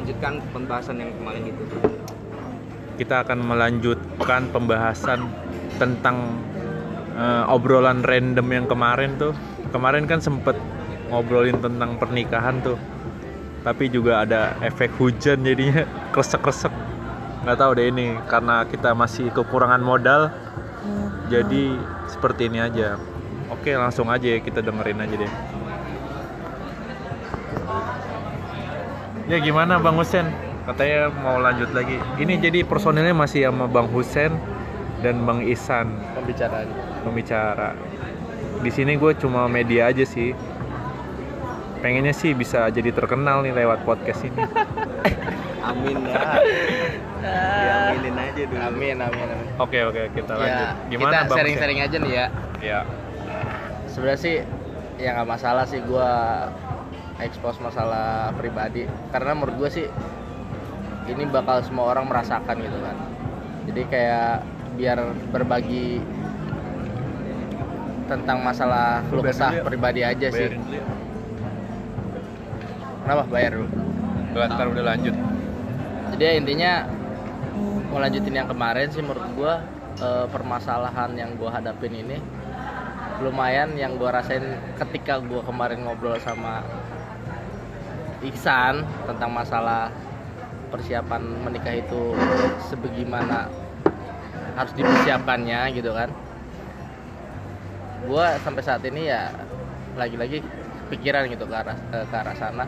melanjutkan pembahasan yang kemarin itu kita akan melanjutkan pembahasan tentang eh, obrolan random yang kemarin tuh. Kemarin kan sempet ngobrolin tentang pernikahan tuh. Tapi juga ada efek hujan jadinya kresek-kresek. Nggak tahu deh ini karena kita masih kekurangan modal. Jadi seperti ini aja. Oke, langsung aja ya kita dengerin aja deh. Ya gimana Bang Husen? Katanya mau lanjut lagi. Ini jadi personilnya masih sama Bang Husen dan Bang Isan pembicaraan pembicara. Di sini gue cuma media aja sih. Pengennya sih bisa jadi terkenal nih lewat podcast ini. amin ya diaminin aja dulu amin amin amin Oke oke kita lanjut. ya Gimana kita Bang sharing-sharing aja nih ya Husen? Ya. sebenarnya sih ya nggak masalah sih gua expose masalah pribadi karena menurut gue sih ini bakal semua orang merasakan gitu kan jadi kayak biar berbagi tentang masalah Bayar kesah ya. pribadi aja sih Bayarin ya. kenapa bayar dulu Gua ntar udah lanjut. jadi ya intinya mau lanjutin yang kemarin sih menurut gua eh, permasalahan yang gua hadapin ini lumayan yang gua rasain ketika gua kemarin ngobrol sama Iksan tentang masalah persiapan menikah itu sebagaimana harus dipersiapkannya gitu kan gua sampai saat ini ya lagi-lagi pikiran gitu ke arah ke, ke arah sana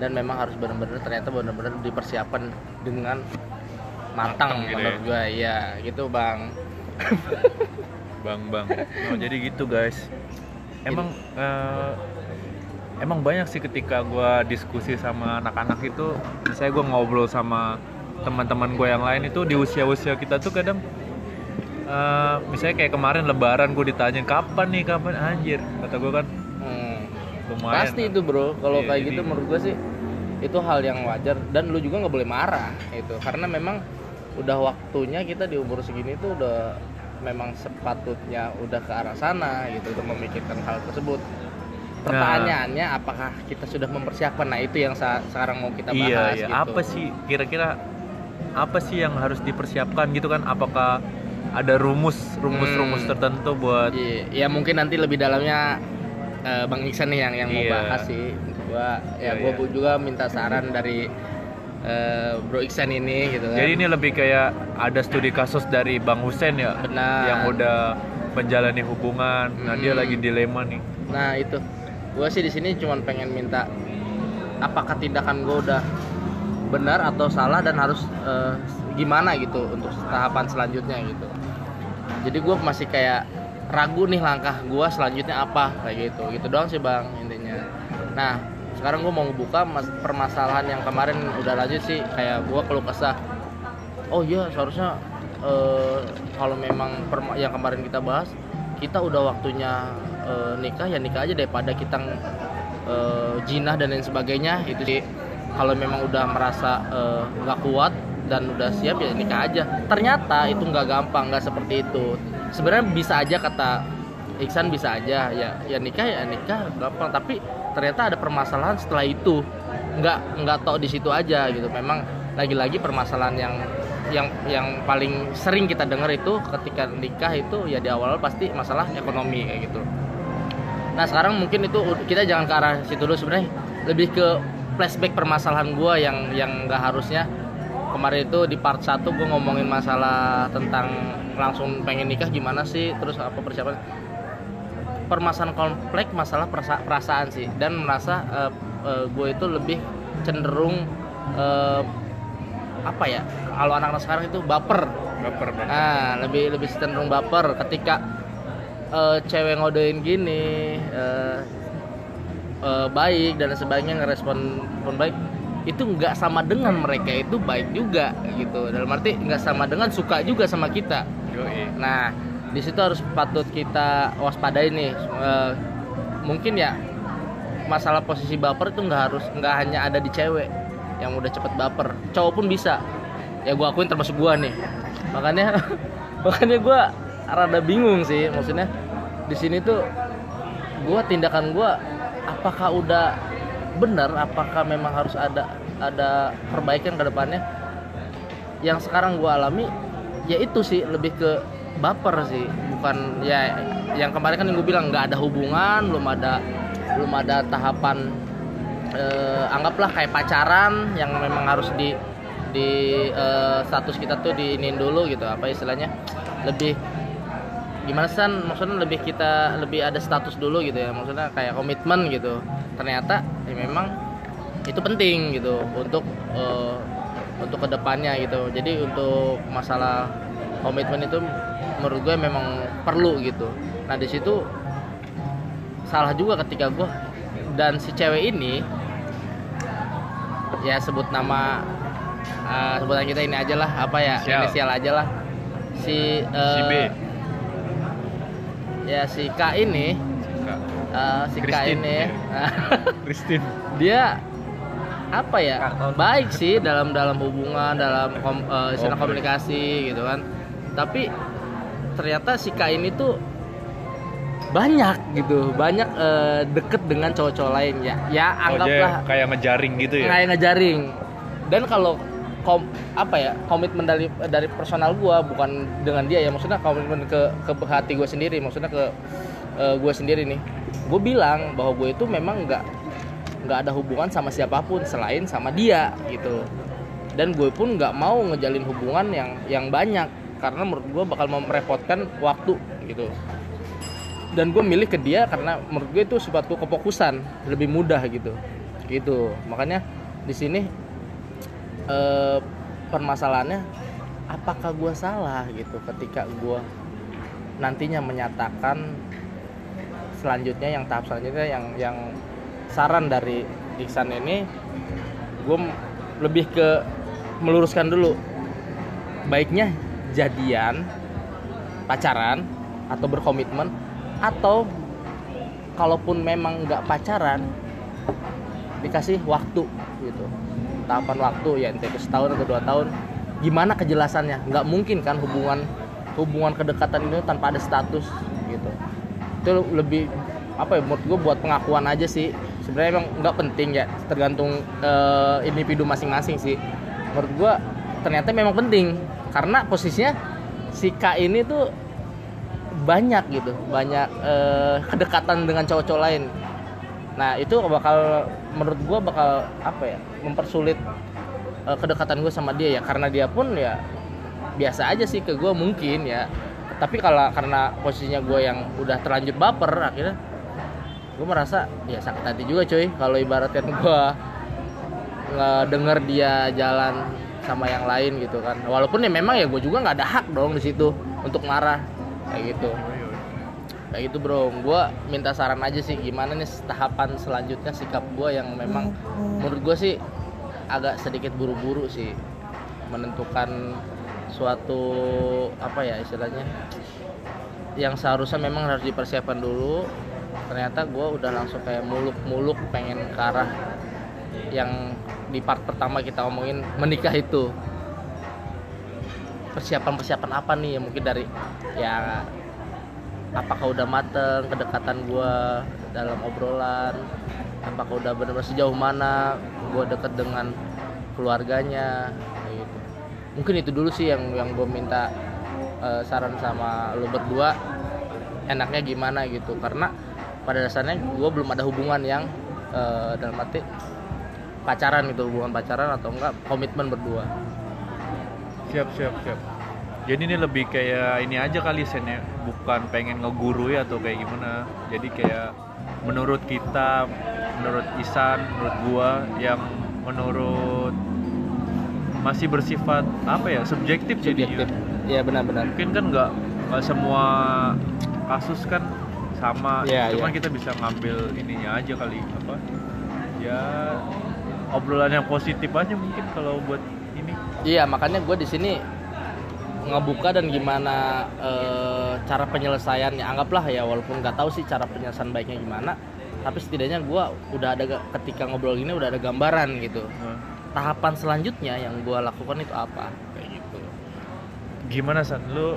dan memang harus benar-benar ternyata benar-benar dipersiapkan dengan matang Matang gitu menurut ya. gua iya gitu bang Bang bang. Oh jadi gitu guys. Emang eh, emang banyak sih ketika gua diskusi sama anak-anak itu, misalnya gua ngobrol sama teman-teman gue yang lain itu di usia-usia kita tuh kadang eh, misalnya kayak kemarin Lebaran gue ditanya kapan nih? Kapan? Anjir kata gue kan Hmm. lumayan. pasti itu bro. Kalau Iya, kayak jadi- gitu menurut gua sih itu hal yang wajar. Dan lu juga nggak boleh marah itu karena memang udah waktunya kita di umur segini tuh udah memang sepatutnya udah ke arah sana gitu untuk memikirkan hal tersebut pertanyaannya apakah kita sudah mempersiapkan nah itu yang sa- sekarang mau kita bahas Iya, iya. gitu. Apa sih kira-kira apa sih yang harus dipersiapkan gitu kan? Apakah ada rumus rumus-rumus Hmm. tertentu buat Iya, ya mungkin nanti lebih dalamnya eh, Bang Iksan nih yang yang mau Iya. bahas sih. Gua ya Iya, gua iya. juga minta saran dari eh, Bro Iksan ini gitu kan. Jadi ini lebih kayak ada studi kasus dari Bang Husen ya benar. yang udah menjalani hubungan. Nah, dia Hmm. lagi dilema nih. Nah, itu. Gua sih di sini cuman pengen minta apakah tindakan gua udah benar atau salah dan harus eh, gimana gitu untuk tahapan selanjutnya gitu. Jadi gue masih kayak ragu nih langkah gua selanjutnya apa kayak gitu. Gitu doang sih bang intinya. Nah sekarang gue mau mas- permasalahan yang kemarin udah lanjut sih kayak gua keluh kesah. Oh iya seharusnya eh, kalau memang yang kemarin kita bahas kita udah waktunya eh, nikah ya nikah aja daripada kita eh, jinah dan lain sebagainya. Itu sih. Kalau memang udah merasa eh, nggak kuat dan udah siap ya nikah aja. Ternyata itu nggak gampang nggak seperti itu. Sebenarnya bisa aja kata Iksan bisa aja. Ya ya nikah ya nikah gampang. Tapi ternyata ada permasalahan setelah itu. Nggak nggak tau di situ aja gitu. Memang lagi-lagi permasalahan yang yang yang paling sering kita dengar itu ketika nikah itu ya di awal pasti masalah ekonomi kayak gitu Nah sekarang mungkin itu kita jangan ke arah situ dulu sebenarnya. Lebih ke flashback permasalahan gua yang yang nggak harusnya. Kemarin itu di part 1 gue ngomongin masalah tentang langsung pengen nikah gimana sih terus apa persiapan. Permasalahan komplek masalah perasa- perasaan sih. Dan merasa gue itu lebih cenderung eh, apa ya kalau anak-anak sekarang itu baper. Baper banget. Nah, lebih lebih cenderung baper ketika eh, cewek ngodein gini eh, eh, baik dan sebagainya ngerespon pun baik itu nggak sama dengan mereka itu baik juga gitu. Dalam arti nggak sama dengan suka juga sama kita. Yoi. nah di situ harus patut kita waspadai nih Eh, mungkin ya masalah posisi baper itu nggak harus nggak hanya ada di cewek yang udah cepet baper. Cowok pun bisa. Ya gua akuin termasuk gua nih. Makanya makanya gua rada bingung sih maksudnya di sini tuh gua tindakan gua apakah udah benar apakah memang harus ada ada perbaikan ke depannya? Yang sekarang gue alami ya itu sih lebih ke baper sih. Bukan ya yang kemarin kan yang gue bilang nggak ada hubungan belum ada belum ada tahapan eh, anggaplah kayak pacaran yang memang harus di di eh, status kita tuh diinin dulu gitu. Apa istilahnya? Lebih gimana sih San? maksudnya lebih kita lebih ada status dulu gitu ya maksudnya kayak komitmen gitu ternyata ya memang itu penting gitu untuk eh, untuk ke depannya gitu jadi untuk masalah komitmen itu menurut gue memang perlu gitu nah di situ salah juga ketika gue dan si cewek ini ya sebut nama eh, sebutan kita ini aja lah apa ya Inisial. inisial aja lah si eh, Si B. ya si K ini Kak. eh, si K Christine. ini Christine dia apa ya Karton. baik sih dalam dalam hubungan dalam kom, istilah Oke. komunikasi gitu kan tapi ternyata si K ini tuh banyak gitu banyak eh, deket dengan cowok-cowok lain ya ya Oh, anggaplah kayak ngejaring gitu ya kayak ngejaring dan kalau kom, apa ya komitmen dari dari personal gua bukan dengan dia ya maksudnya komitmen ke ke hati gue sendiri maksudnya ke gue sendiri nih. Gue bilang bahwa gue itu memang nggak nggak ada hubungan sama siapa pun selain sama dia gitu. Dan gue pun nggak mau ngejalin hubungan yang yang banyak karena menurut gue bakal merepotkan waktu gitu. Dan gue milih ke dia karena menurut gue itu suatu kefokusan lebih mudah gitu. Gitu. Makanya di sini eh, permasalahannya apakah gue salah gitu ketika gue nantinya menyatakan selanjutnya yang tahap selanjutnya yang yang saran dari Iksan ini gue lebih ke meluruskan dulu. Baiknya jadian pacaran atau berkomitmen atau kalaupun memang nggak pacaran dikasih waktu tahapan waktu ya entah itu setahun atau dua tahun. Gimana kejelasannya? Nggak mungkin kan hubungan hubungan kedekatan itu tanpa ada status gitu. Itu lebih apa ya menurut gue buat pengakuan aja sih. Sebenarnya emang nggak penting ya tergantung eh, individu masing-masing sih. Menurut gue ternyata memang penting karena posisinya si K ini tuh banyak gitu banyak eh, kedekatan dengan cowok-cowok lain. Nah itu bakal menurut gue bakal apa ya mempersulit eh, kedekatan gue sama dia ya. Karena dia pun ya biasa aja sih ke gue mungkin ya. Tapi kalau karena posisinya gue yang udah terlanjur baper akhirnya gue merasa ya sakit hati juga cuy. Kalau ibaratkan gue denger dia jalan sama yang lain gitu kan. Walaupun ya memang ya gue juga nggak ada hak dong di situ untuk marah kayak gitu kayak gitu bro. Gue minta saran aja sih gimana nih tahapan selanjutnya sikap gue yang memang menurut gue sih agak sedikit buru-buru sih menentukan suatu apa ya istilahnya yang seharusnya memang harus dipersiapkan dulu. Ternyata gue udah langsung kayak muluk-muluk pengen ke arah yang di part pertama kita omongin menikah itu. Persiapan-persiapan apa nih? Ya mungkin dari ya apakah udah mateng kedekatan gue dalam obrolan? Apakah udah benar-benar sejauh mana gue deket dengan keluarganya? Gitu. Mungkin itu dulu sih yang yang gue minta eh, saran sama lo berdua. Enaknya gimana gitu. Karena pada dasarnya gue belum ada hubungan yang eh, dalam arti pacaran gitu. Hubungan pacaran atau enggak komitmen berdua. Siap siap siap jadi ini lebih kayak ini aja kali Sen ya. Bukan pengen ngeguru ya atau kayak gimana. Jadi kayak menurut kita menurut Isan menurut gua yang menurut masih bersifat apa ya subjektif subjektif. Jadinya ya benar-benar. Mungkin kan nggak nggak semua kasus kan sama. Iya, cuman iya. kita bisa ngambil ininya aja kali apa? Ya obrolan yang positif aja mungkin kalau buat ini. Iya, makanya gue di sini ngebuka dan gimana eh, cara penyelesaiannya. Anggaplah ya, walaupun nggak tahu sih cara penyelesaian baiknya gimana, tapi setidaknya gue udah ada ketika ngobrol gini udah ada gambaran gitu. Nah, Tahapan selanjutnya yang gue lakukan itu apa? Kayak gitu. gimana san lu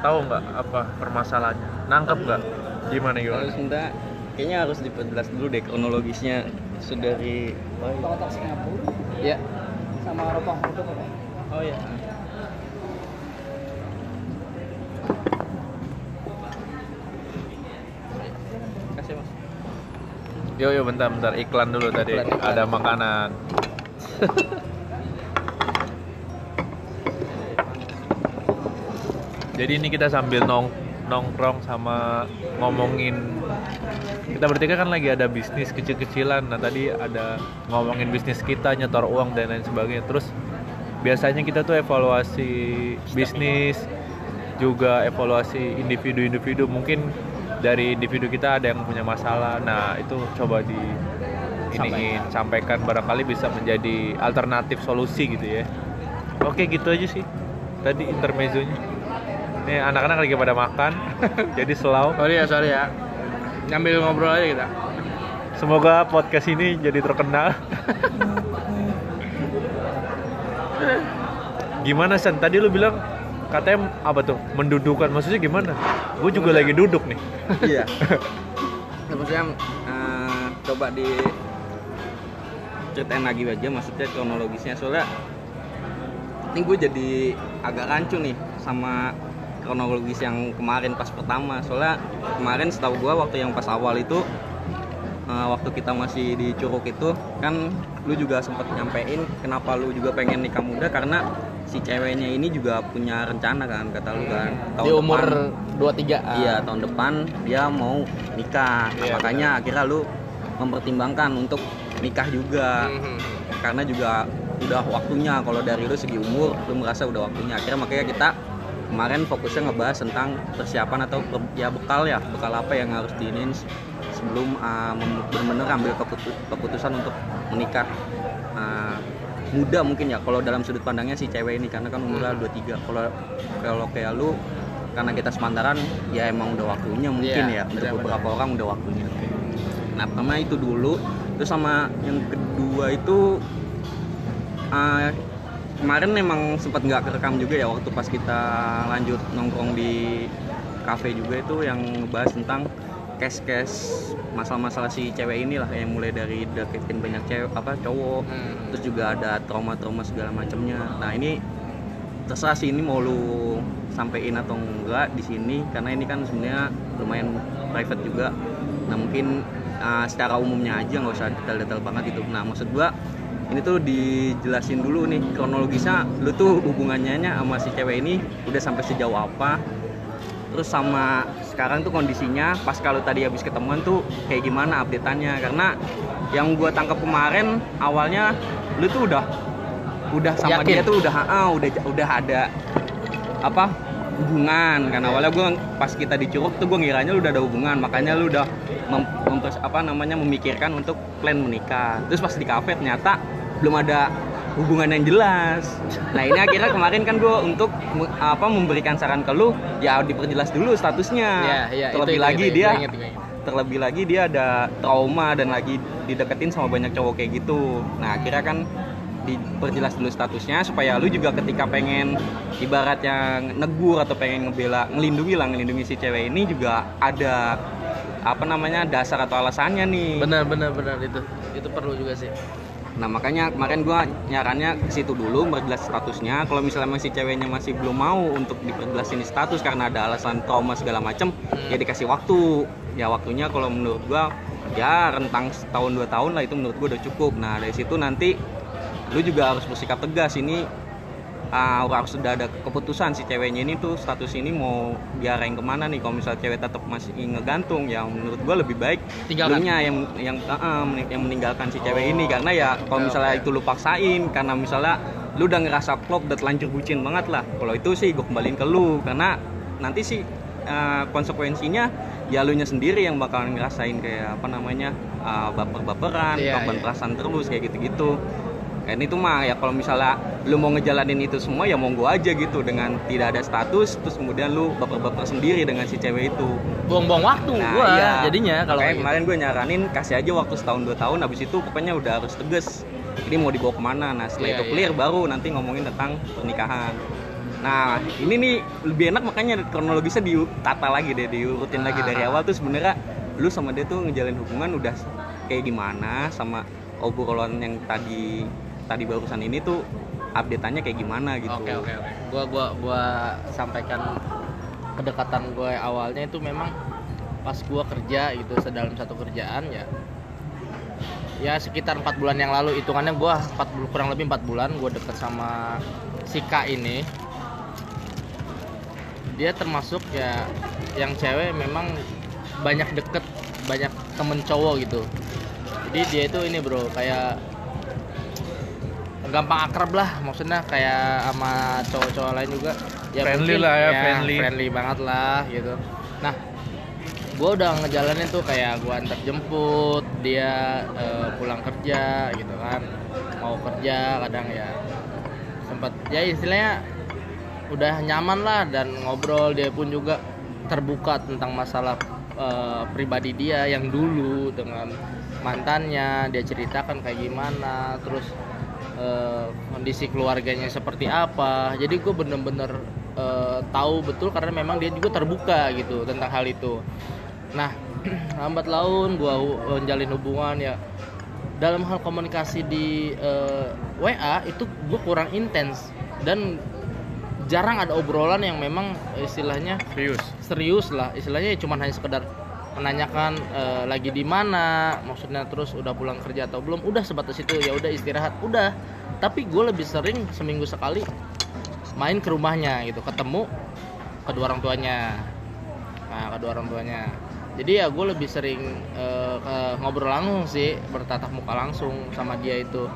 tahu nggak apa permasalahannya nangkep nggak gimana gimana Sunda kayaknya harus diperjelas dulu deh kronologisnya sudah dari Kotak Singapura ya sama Eropa Hongkong apa? oh ya Yo yo bentar bentar iklan dulu tadi. Iklan, iklan. Ada makanan. Jadi ini kita sambil nong nongkrong sama ngomongin kita bertiga kan lagi ada bisnis kecil-kecilan. Nah tadi ada ngomongin bisnis kita nyetor uang dan lain sebagainya. Terus biasanya kita tuh evaluasi bisnis juga evaluasi individu-individu mungkin dari individu kita ada yang punya masalah. Nah itu coba di iniin sampaikan. barangkali bisa menjadi alternatif solusi gitu ya. Oke gitu aja sih. Tadi intermezzonya. Nih anak-anak lagi pada makan jadi slow sorry ya sorry ya. Nyambil ngobrol aja kita. Semoga podcast ini jadi terkenal. Gimana San? Tadi lu bilang katanya apa tuh mendudukan. Maksudnya gimana? Gue juga lagi duduk nih. Iya. Ya, maksudnya eh, coba di ceritain lagi aja maksudnya kronologisnya. Soalnya ini gue jadi agak rancu nih sama kronologis yang kemarin pas pertama. Soalnya kemarin setahu gue waktu yang pas awal itu eh, waktu kita masih di Curug itu kan lu juga sempat nyampein kenapa lu juga pengen nikah muda karena si ceweknya ini juga punya rencana kan kata lu kan. Di umur depan- 23 ah. Iya tahun depan dia mau nikah, Nah, Iya, makanya akhirnya lu mempertimbangkan untuk nikah juga. Mhm. karena juga udah waktunya kalau dari lu segi umur lu merasa udah waktunya. Akhirnya makanya kita kemarin fokusnya ngebahas tentang persiapan atau ya bekal ya bekal apa yang harus diinin sebelum uh, benar-benar ambil keputu- keputusan untuk menikah. Uh, muda mungkin ya kalau dalam sudut pandangnya si cewek ini karena kan umurnya 23 kalau kalau kayak lu karena kita sepantaran ya emang udah waktunya mungkin Iya, ya. Untuk beberapa orang udah waktunya. Nah pertama itu dulu terus sama yang kedua itu uh, kemarin emang sempat nggak kerekam juga ya waktu pas kita lanjut nongkrong di cafe juga itu yang ngebahas tentang case-case masalah-masalah si cewek inilah yang mulai dari deketin banyak cewek apa cowok. Hmm. terus juga ada trauma-trauma segala macamnya. Nah ini terserah sih ini mau lu sampein atau enggak di sini karena ini kan sebenarnya lumayan private juga. Nah mungkin uh, secara umumnya aja nggak usah detail-detail banget gitu. Nah maksud gua ini tuh dijelasin dulu nih kronologisnya lu tuh hubungannya sama si cewek ini udah sampai sejauh apa? Terus sama sekarang tuh kondisinya pas kalau tadi habis ketemuan tuh kayak gimana updateannya? Karena yang gua tangkap kemarin awalnya lu tuh udah udah sama Yakin? dia tuh udah ah, udah udah ada apa hubungan. Kan awalnya gua pas kita di Curug tuh gue ngiranya lu udah ada hubungan. Makanya lu udah mem, apa namanya memikirkan untuk plan menikah. Terus pas di kafe ternyata belum ada hubungan yang jelas. Nah ini akhirnya kemarin kan gue untuk apa memberikan saran ke lu ya diperjelas dulu statusnya. Iya, itu- terlebih itu- lagi itu, dia gua inget, gua inget. terlebih lagi dia ada trauma dan lagi dideketin sama banyak cowok kayak gitu. Nah akhirnya kan diperjelas dulu statusnya supaya lu juga ketika pengen ibarat yang negur atau pengen ngebela ngelindungi lah ngelindungi si cewek ini juga ada apa namanya dasar atau alasannya nih. Benar benar benar itu itu perlu juga sih Nah makanya kemarin gua nyarannya ke situ dulu memperjelas statusnya. Kalau misalnya masih ceweknya masih belum mau untuk diperjelas ini status karena ada alasan trauma segala macem, ya dikasih waktu. Ya waktunya kalau menurut gua ya rentang setahun dua tahun lah itu menurut gua udah cukup. Nah dari situ nanti lu juga harus bersikap tegas ini ah, harus sudah ada keputusan si ceweknya ini tuh status ini mau diarahin ke mana nih kalau misalnya cewek tetap masih ngegantung ya menurut gua lebih baik Tinggalkan. Lunya yang yang mening- yang meninggalkan si cewek Oh, ini karena ya kalau misalnya oke. itu lu paksain karena misalnya lu udah ngerasa klop udah telanjur bucin banget lah kalau itu sih gue kembaliin ke lu karena nanti sih eh, konsekuensinya ya lu nya sendiri yang bakalan ngerasain kayak apa namanya eh, baper-baperan korban iya. perasaan terus kayak gitu-gitu kan itu mah ya kalau misalnya lu mau ngejalanin itu semua ya monggo aja gitu dengan tidak ada status terus kemudian lu baper-baper sendiri dengan si cewek itu buang-buang waktu Nah, gua iya. jadinya kalau kayak gitu. kemarin gue nyaranin kasih aja waktu setahun dua tahun habis itu pokoknya udah harus tegas ini mau dibawa ke mana nah setelah Iya, itu iya. clear baru nanti ngomongin tentang pernikahan nah ini nih lebih enak makanya kronologisnya ditata lagi deh diurutin lagi Ah. dari awal tuh sebenarnya lu sama dia tuh ngejalin hubungan udah kayak gimana sama obrolan yang tadi tadi barusan ini tuh update-annya kayak gimana gitu. Oke oke oke. Gua gua gua sampaikan kedekatan gue awalnya itu memang pas gua kerja gitu sedalam satu kerjaan ya. Ya sekitar empat bulan yang lalu. Hitungannya gua 40 kurang lebih empat bulan gua deket sama si K ini. Dia termasuk ya yang cewek memang banyak deket banyak temen cowok gitu. Jadi dia itu ini bro kayak gampang akrab lah maksudnya kayak sama cowok-cowok lain juga. Ya Friendly mungkin lah ya, friendly. banget lah gitu. Nah gue udah ngejalanin tuh kayak gue antar jemput dia eh, pulang kerja gitu kan. Mau kerja kadang ya sempat ya istilahnya udah nyaman lah dan ngobrol dia pun juga terbuka tentang masalah eh, pribadi dia yang dulu dengan mantannya dia ceritakan kayak gimana terus eh, kondisi keluarganya seperti apa. Jadi gue bener-bener eh, tahu betul karena memang dia juga terbuka gitu tentang hal itu. Nah lambat laun gue menjalin hubungan ya. Dalam hal komunikasi di eh, WA itu gue kurang intens dan jarang ada obrolan yang memang istilahnya serius? Serius lah. Istilahnya ya cuman hanya sekedar menanyakan eh, lagi di mana maksudnya terus udah pulang kerja atau belum udah sebatas itu ya udah istirahat udah. Tapi gue lebih sering seminggu sekali main ke rumahnya gitu ketemu kedua orang tuanya. Nah kedua orang tuanya. Jadi ya gue lebih sering ke- ngobrol langsung sih bertatap muka langsung sama dia itu.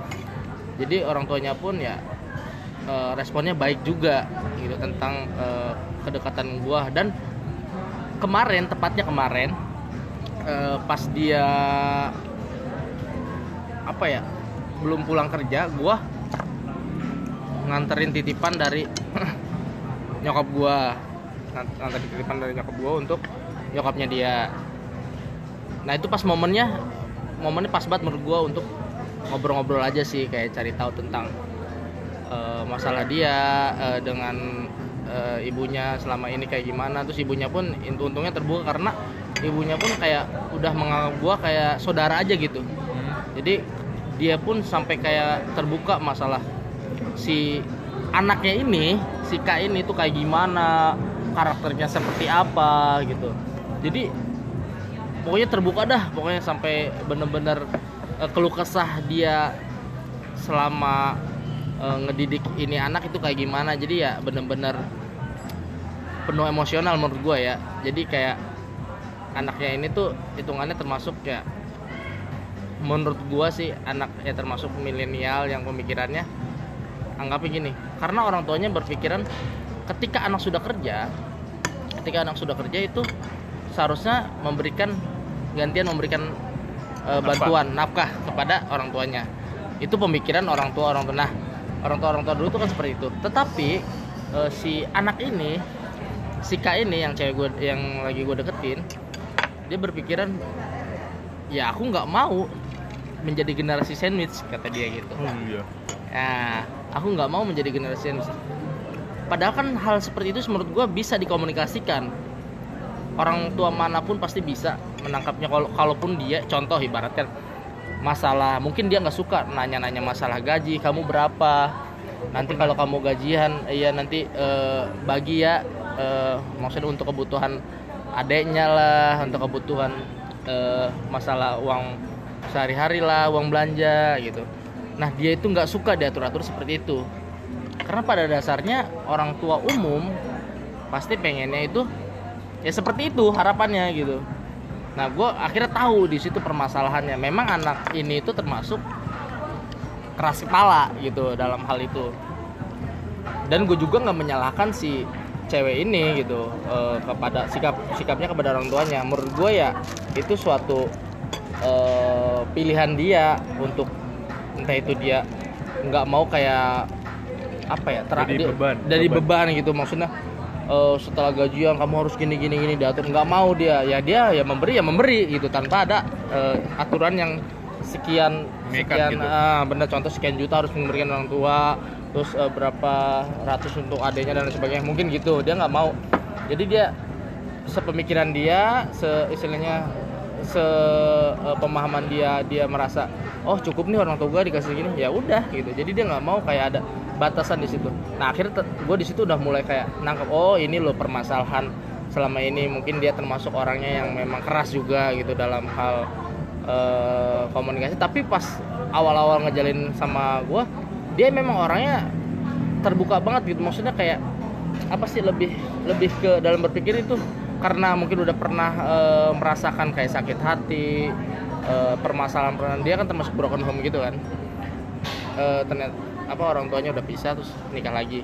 Jadi orang tuanya pun ya eh, responnya baik juga gitu tentang kedekatan gua. Dan kemarin tepatnya kemarin eh, pas dia apa ya belum pulang kerja gua nganterin titipan dari nyokap gua. Ngan- nganterin titipan dari nyokap gua untuk nyokapnya dia. Nah itu pas momennya momennya pas banget menurut gua untuk ngobrol-ngobrol aja sih kayak cari tahu tentang eh, masalah dia eh, dengan eh, ibunya selama ini kayak gimana. Terus ibunya pun untungnya terbuka karena ibunya pun kayak udah menganggap gua kayak saudara aja gitu. Jadi dia pun sampai kayak terbuka masalah si anaknya ini si K ini tuh kayak gimana karakternya seperti apa gitu. Jadi pokoknya terbuka dah pokoknya sampai bener-bener eh, keluh kesah dia selama eh, ngedidik ini anak itu kayak gimana. Jadi ya bener-bener penuh emosional menurut gue ya. Jadi kayak anaknya ini tuh hitungannya termasuk ya menurut gua sih anak ya termasuk milenial yang pemikirannya anggapnya gini karena orang tuanya berpikiran ketika anak sudah kerja ketika anak sudah kerja itu seharusnya memberikan gantian memberikan eh, bantuan nafkah kepada orang tuanya. Itu pemikiran orang tua orang tua. Nah orang tua orang tua dulu tuh kan seperti itu. Tetapi eh, si anak ini si K ini yang cewek gue yang lagi gue deketin dia berpikiran ya aku nggak mau menjadi generasi sandwich kata dia gitu. Oh iya. Nah, aku nggak mau menjadi generasi yang Padahal kan hal seperti itu menurut gue bisa dikomunikasikan. Orang tua mana pun pasti bisa menangkapnya kalau kalaupun dia contoh ibaratkan masalah mungkin dia nggak suka nanya-nanya masalah gaji kamu berapa? Nanti kalau kamu gajian iya nanti eh, bagi ya eh, maksudnya untuk kebutuhan adeknya lah untuk kebutuhan eh, masalah uang sehari-hari lah uang belanja gitu. Nah dia itu nggak suka diatur-atur seperti itu. Karena pada dasarnya orang tua umum pasti pengennya itu ya seperti itu harapannya gitu. Nah gue akhirnya tahu di situ permasalahannya. Memang anak ini itu termasuk keras kepala gitu dalam hal itu. Dan gue juga nggak menyalahkan si cewek ini gitu eh, kepada sikap sikapnya kepada orang tuanya. Menurut gue ya itu suatu eh, pilihan dia untuk entah itu dia nggak mau kayak apa ya tera- Jadi dia- beban, dari beban. beban gitu. Maksudnya eh, setelah gajian kamu harus gini gini gini diatur. Nggak mau dia. Ya dia ya memberi ya memberi gitu tanpa ada eh, aturan yang sekian Mengikat sekian gitu. ah bener. Contoh sekian juta harus memberikan orang tua terus eh, berapa ratus untuk adanya dan sebagainya. Mungkin gitu dia nggak mau. Jadi dia sepemikiran dia se istilahnya se eh, pemahaman dia dia merasa oh cukup nih orang tua gue dikasih gini ya udah gitu. Jadi dia nggak mau kayak ada batasan di situ. Nah akhirnya gue di situ udah mulai kayak nangkep oh ini loh permasalahan selama ini. Mungkin dia termasuk orangnya yang memang keras juga gitu dalam hal eh, komunikasi. Tapi pas awal-awal ngejalin sama gue dia memang orangnya terbuka banget gitu. Maksudnya kayak apa sih lebih lebih ke dalam berpikir itu karena mungkin udah pernah eh, merasakan kayak sakit hati eh, permasalahan permasalahan dia kan termasuk broken home gitu kan. Eh, ternyata apa orang tuanya udah pisah terus nikah lagi.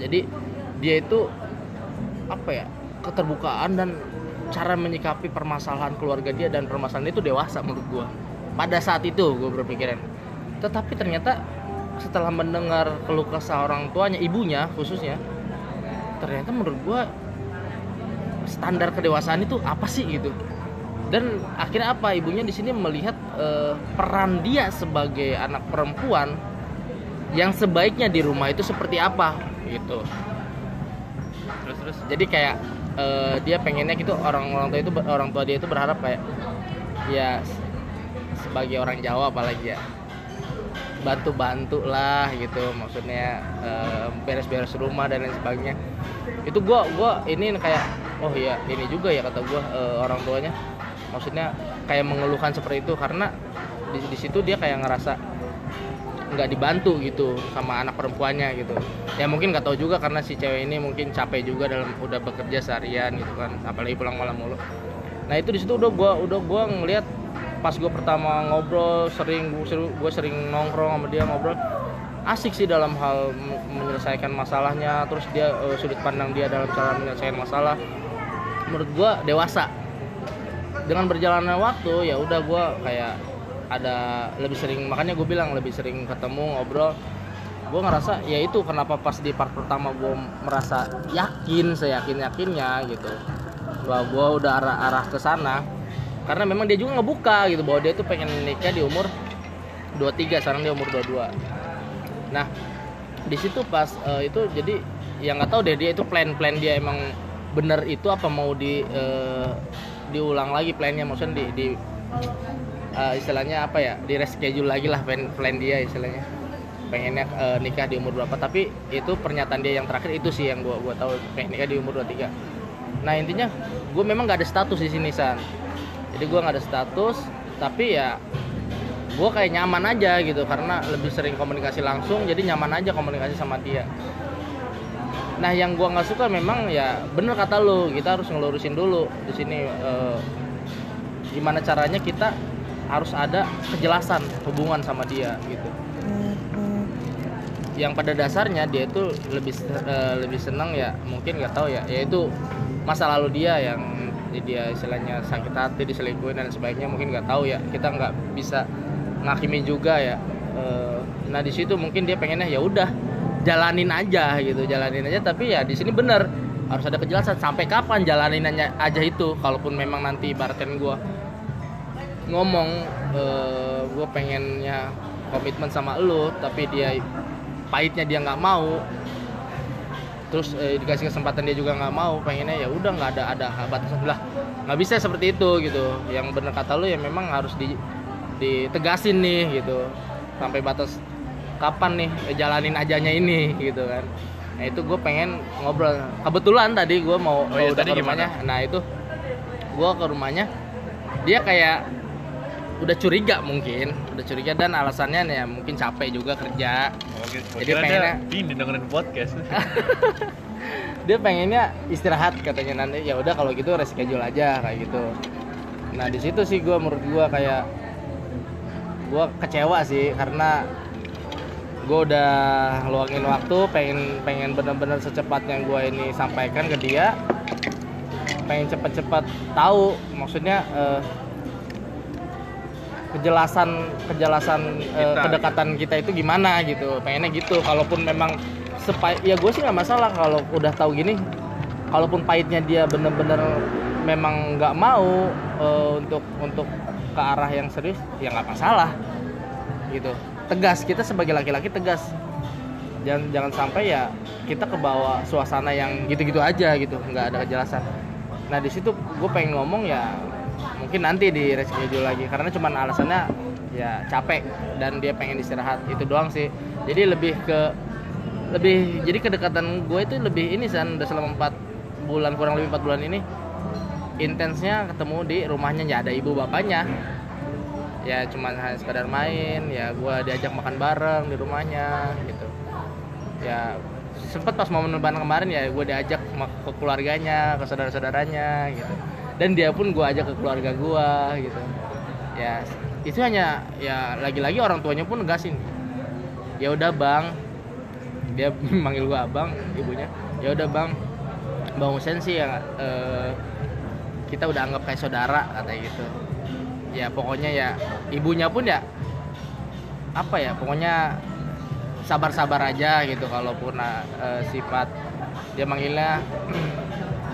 Jadi dia itu apa ya keterbukaan dan cara menyikapi permasalahan keluarga dia dan permasalahan itu dewasa menurut gua. Pada saat itu gue berpikiran. Tetapi ternyata setelah mendengar keluh kesah orang tuanya ibunya khususnya ternyata menurut gua standar kedewasaan itu apa sih gitu. Dan akhirnya apa? Ibunya di sini melihat eh, peran dia sebagai anak perempuan yang sebaiknya di rumah itu seperti apa gitu. Terus terus? Jadi kayak eh, dia pengennya gitu orang orang tua itu orang tua dia itu berharap kayak ya sebagai orang Jawa apalagi ya bantu bantu lah gitu. Maksudnya eh, beres-beres rumah dan lain sebagainya. Itu gua gua ini kayak oh iya ini juga ya kata gua eh, orang tuanya. Maksudnya kayak mengeluhkan seperti itu karena di, di situ dia kayak ngerasa nggak dibantu gitu sama anak perempuannya gitu. Ya mungkin nggak tahu juga karena si cewek ini mungkin capek juga dalam udah bekerja seharian gitu kan apalagi pulang malam mulu. Nah itu di situ udah gua udah gua ngelihat pas gua pertama ngobrol sering gua sering, nongkrong sama dia ngobrol. Asik sih dalam hal menyelesaikan masalahnya terus dia eh, sudut pandang dia dalam cara menyelesaikan masalah. Menurut gua dewasa. Dengan berjalannya waktu ya udah gua kayak ada lebih sering makanya gue bilang lebih sering ketemu ngobrol. Gue ngerasa ya itu kenapa pas di part pertama gue merasa yakin seyakin yakinnya gitu. Bahwa gue udah arah arah ke sana karena memang dia juga ngebuka gitu bahwa dia tuh pengen nikah di umur 23 sekarang dia umur 22 nah di situ pas eh, itu jadi yang nggak tahu deh dia itu plan-plan dia emang bener itu apa mau di eh, diulang lagi plannya? Maksudnya di, di eh, istilahnya apa ya di reschedule lagi lah plan, plan dia istilahnya. Pengennya eh, nikah di umur berapa. Tapi itu pernyataan dia yang terakhir itu sih yang gua gua tahu pengen nikah di umur 23 nah intinya gue memang nggak ada status di sini san jadi gua nggak ada status tapi ya gue kayak nyaman aja gitu karena lebih sering komunikasi langsung jadi nyaman aja komunikasi sama dia. Nah yang gua nggak suka memang ya bener kata lu kita harus ngelurusin dulu di sini eh, gimana caranya kita harus ada kejelasan hubungan sama dia gitu. Yang pada dasarnya dia itu lebih eh, lebih senang ya mungkin nggak tahu ya yaitu masa lalu dia yang dia istilahnya sakit hati diselingkuhin dan sebagainya mungkin nggak tahu ya. Kita nggak bisa ngakimi juga ya. Eh, nah di situ mungkin dia pengennya ya udah jalanin aja gitu jalanin aja. Tapi ya di sini bener harus ada kejelasan sampai kapan jalanin aja, itu. Kalaupun memang nanti ibaratkan gue ngomong gue pengennya komitmen sama lo tapi dia pahitnya dia nggak mau terus eh, dikasih kesempatan dia juga nggak mau pengennya ya udah nggak ada ada batasan. Lah nggak bisa seperti itu gitu. Yang bener kata lu ya memang harus di ditegasin nih gitu. Sampai batas kapan nih eh, jalanin ajanya ini gitu kan. Nah itu gue pengen ngobrol. Kebetulan tadi gue mau Oh iya, udah tadi ke rumahnya. Nah itu gue ke rumahnya dia kayak udah curiga mungkin udah curiga dan alasannya ya mungkin capek juga kerja Jadi pengennya- ini dengerin podcast. dia pengennya istirahat katanya. Nanti ya udah kalau gitu reschedule aja kayak gitu. Nah di situ sih gue menurut gue kayak gue kecewa sih karena gue udah luangin waktu pengen pengen bener-bener secepatnya gue ini sampaikan ke dia. Pengen cepet-cepet tahu maksudnya eh, kejelasan kejelasan eh, Kita, kedekatan kita itu gimana gitu. Pengennya gitu. Kalaupun memang sepai ya gue sih nggak masalah kalau udah tahu gini. Kalaupun pahitnya dia bener-bener memang nggak mau eh, untuk untuk ke arah yang serius ya nggak masalah. Gitu. Tegas kita sebagai laki-laki tegas. Jangan jangan sampai ya kita ke bawah suasana yang gitu-gitu aja gitu. Nggak ada kejelasan. Nah di situ gue pengen ngomong ya mungkin nanti di reschedule lagi karena cuman alasannya ya capek dan dia pengen istirahat. Itu doang sih. Jadi lebih ke lebih jadi kedekatan gue itu lebih ini san udah selama empat bulan kurang lebih empat bulan ini intensnya ketemu di rumahnya nggak ada ibu bapaknya. Ya cuman hanya sekedar main ya gue diajak makan bareng di rumahnya gitu. Ya sempet pas momen lebaran kemarin ya gue diajak ke keluarganya ke saudara-saudaranya gitu dan dia pun gue ajak ke keluarga gue gitu. Ya itu hanya ya lagi-lagi orang tuanya pun negasin. Ya udah bang. Dia manggil gue abang ibunya. Ya udah bang. Bang Husen sih ya eh, kita udah anggap kayak saudara katanya gitu. Ya pokoknya ya ibunya pun ya apa ya pokoknya sabar-sabar aja gitu kalaupun eh, sifat. Dia manggilnya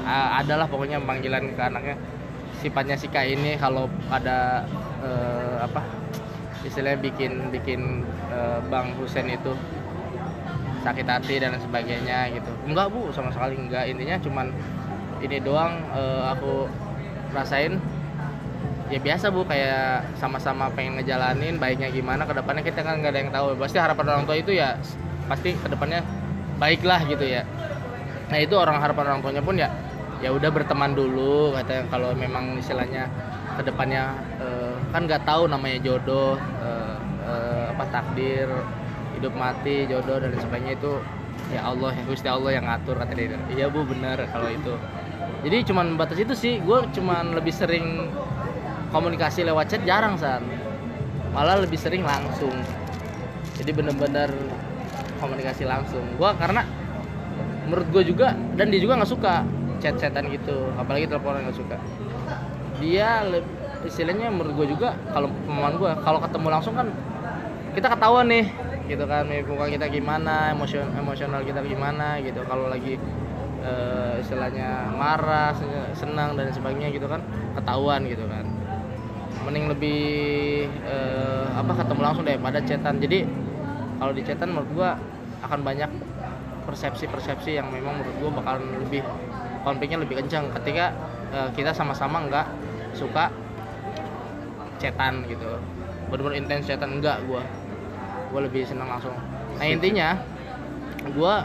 eh, adalah pokoknya panggilan ke anaknya. Sifatnya si Kak ini kalau ada eh, apa istilahnya bikin bikin eh, Bang Husen itu sakit hati dan sebagainya gitu. Enggak bu sama sekali enggak. Intinya cuman ini doang eh, aku rasain. Ya biasa bu kayak sama-sama pengen ngejalanin baiknya gimana ke depannya kita kan nggak ada yang tahu. Pasti harapan orang tua itu ya pasti ke depannya baiklah gitu ya. Nah itu orang harapan orang tuanya pun ya ya udah berteman dulu katanya kalau memang istilahnya ke depannya eh, kan nggak tahu namanya jodoh eh, eh, apa takdir hidup mati jodoh dan sebagainya itu ya Allah ya Gusti Allah yang ngatur kata dia. Iya bu benar kalau itu. Jadi cuman batas itu sih gue cuman lebih sering komunikasi lewat chat jarang san. Malah lebih sering langsung. Jadi bener-bener komunikasi langsung. Gue karena menurut gue juga dan dia juga nggak suka chat-chatan gitu apalagi teleponan nggak suka. Dia istilahnya menurut gue juga kalau pemahaman gue kalau ketemu langsung kan kita ketahuan nih gitu kan muka kita gimana emosion emosional kita gimana gitu. Kalau lagi eh, istilahnya marah sen- senang dan sebagainya gitu kan ketahuan gitu kan. Mending lebih eh, apa ketemu langsung daripada chatan. Jadi kalau di chatan menurut gua akan banyak persepsi-persepsi yang memang menurut gua bakalan lebih konfliknya lebih kencang ketika eh, kita sama-sama nggak suka chatan gitu. Bener-bener intens chatan enggak gua. Gua lebih senang langsung. Nah intinya gua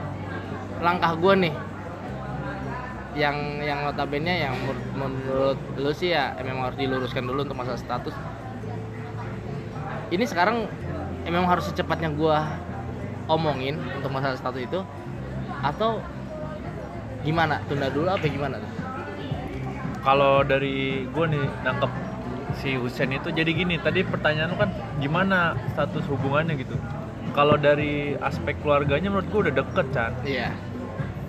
langkah gua nih yang yang notabene yang menurut, menurut lu sih ya memang harus diluruskan dulu untuk masalah status. Ini sekarang memang harus secepatnya gua omongin untuk masalah status itu atau gimana? Tunda dulu apa gimana tuh? kalau dari gue nih nangkep si Husen itu jadi gini tadi pertanyaan lu kan gimana status hubungannya gitu. Kalau dari aspek keluarganya menurut gue udah deket Chan. Iya.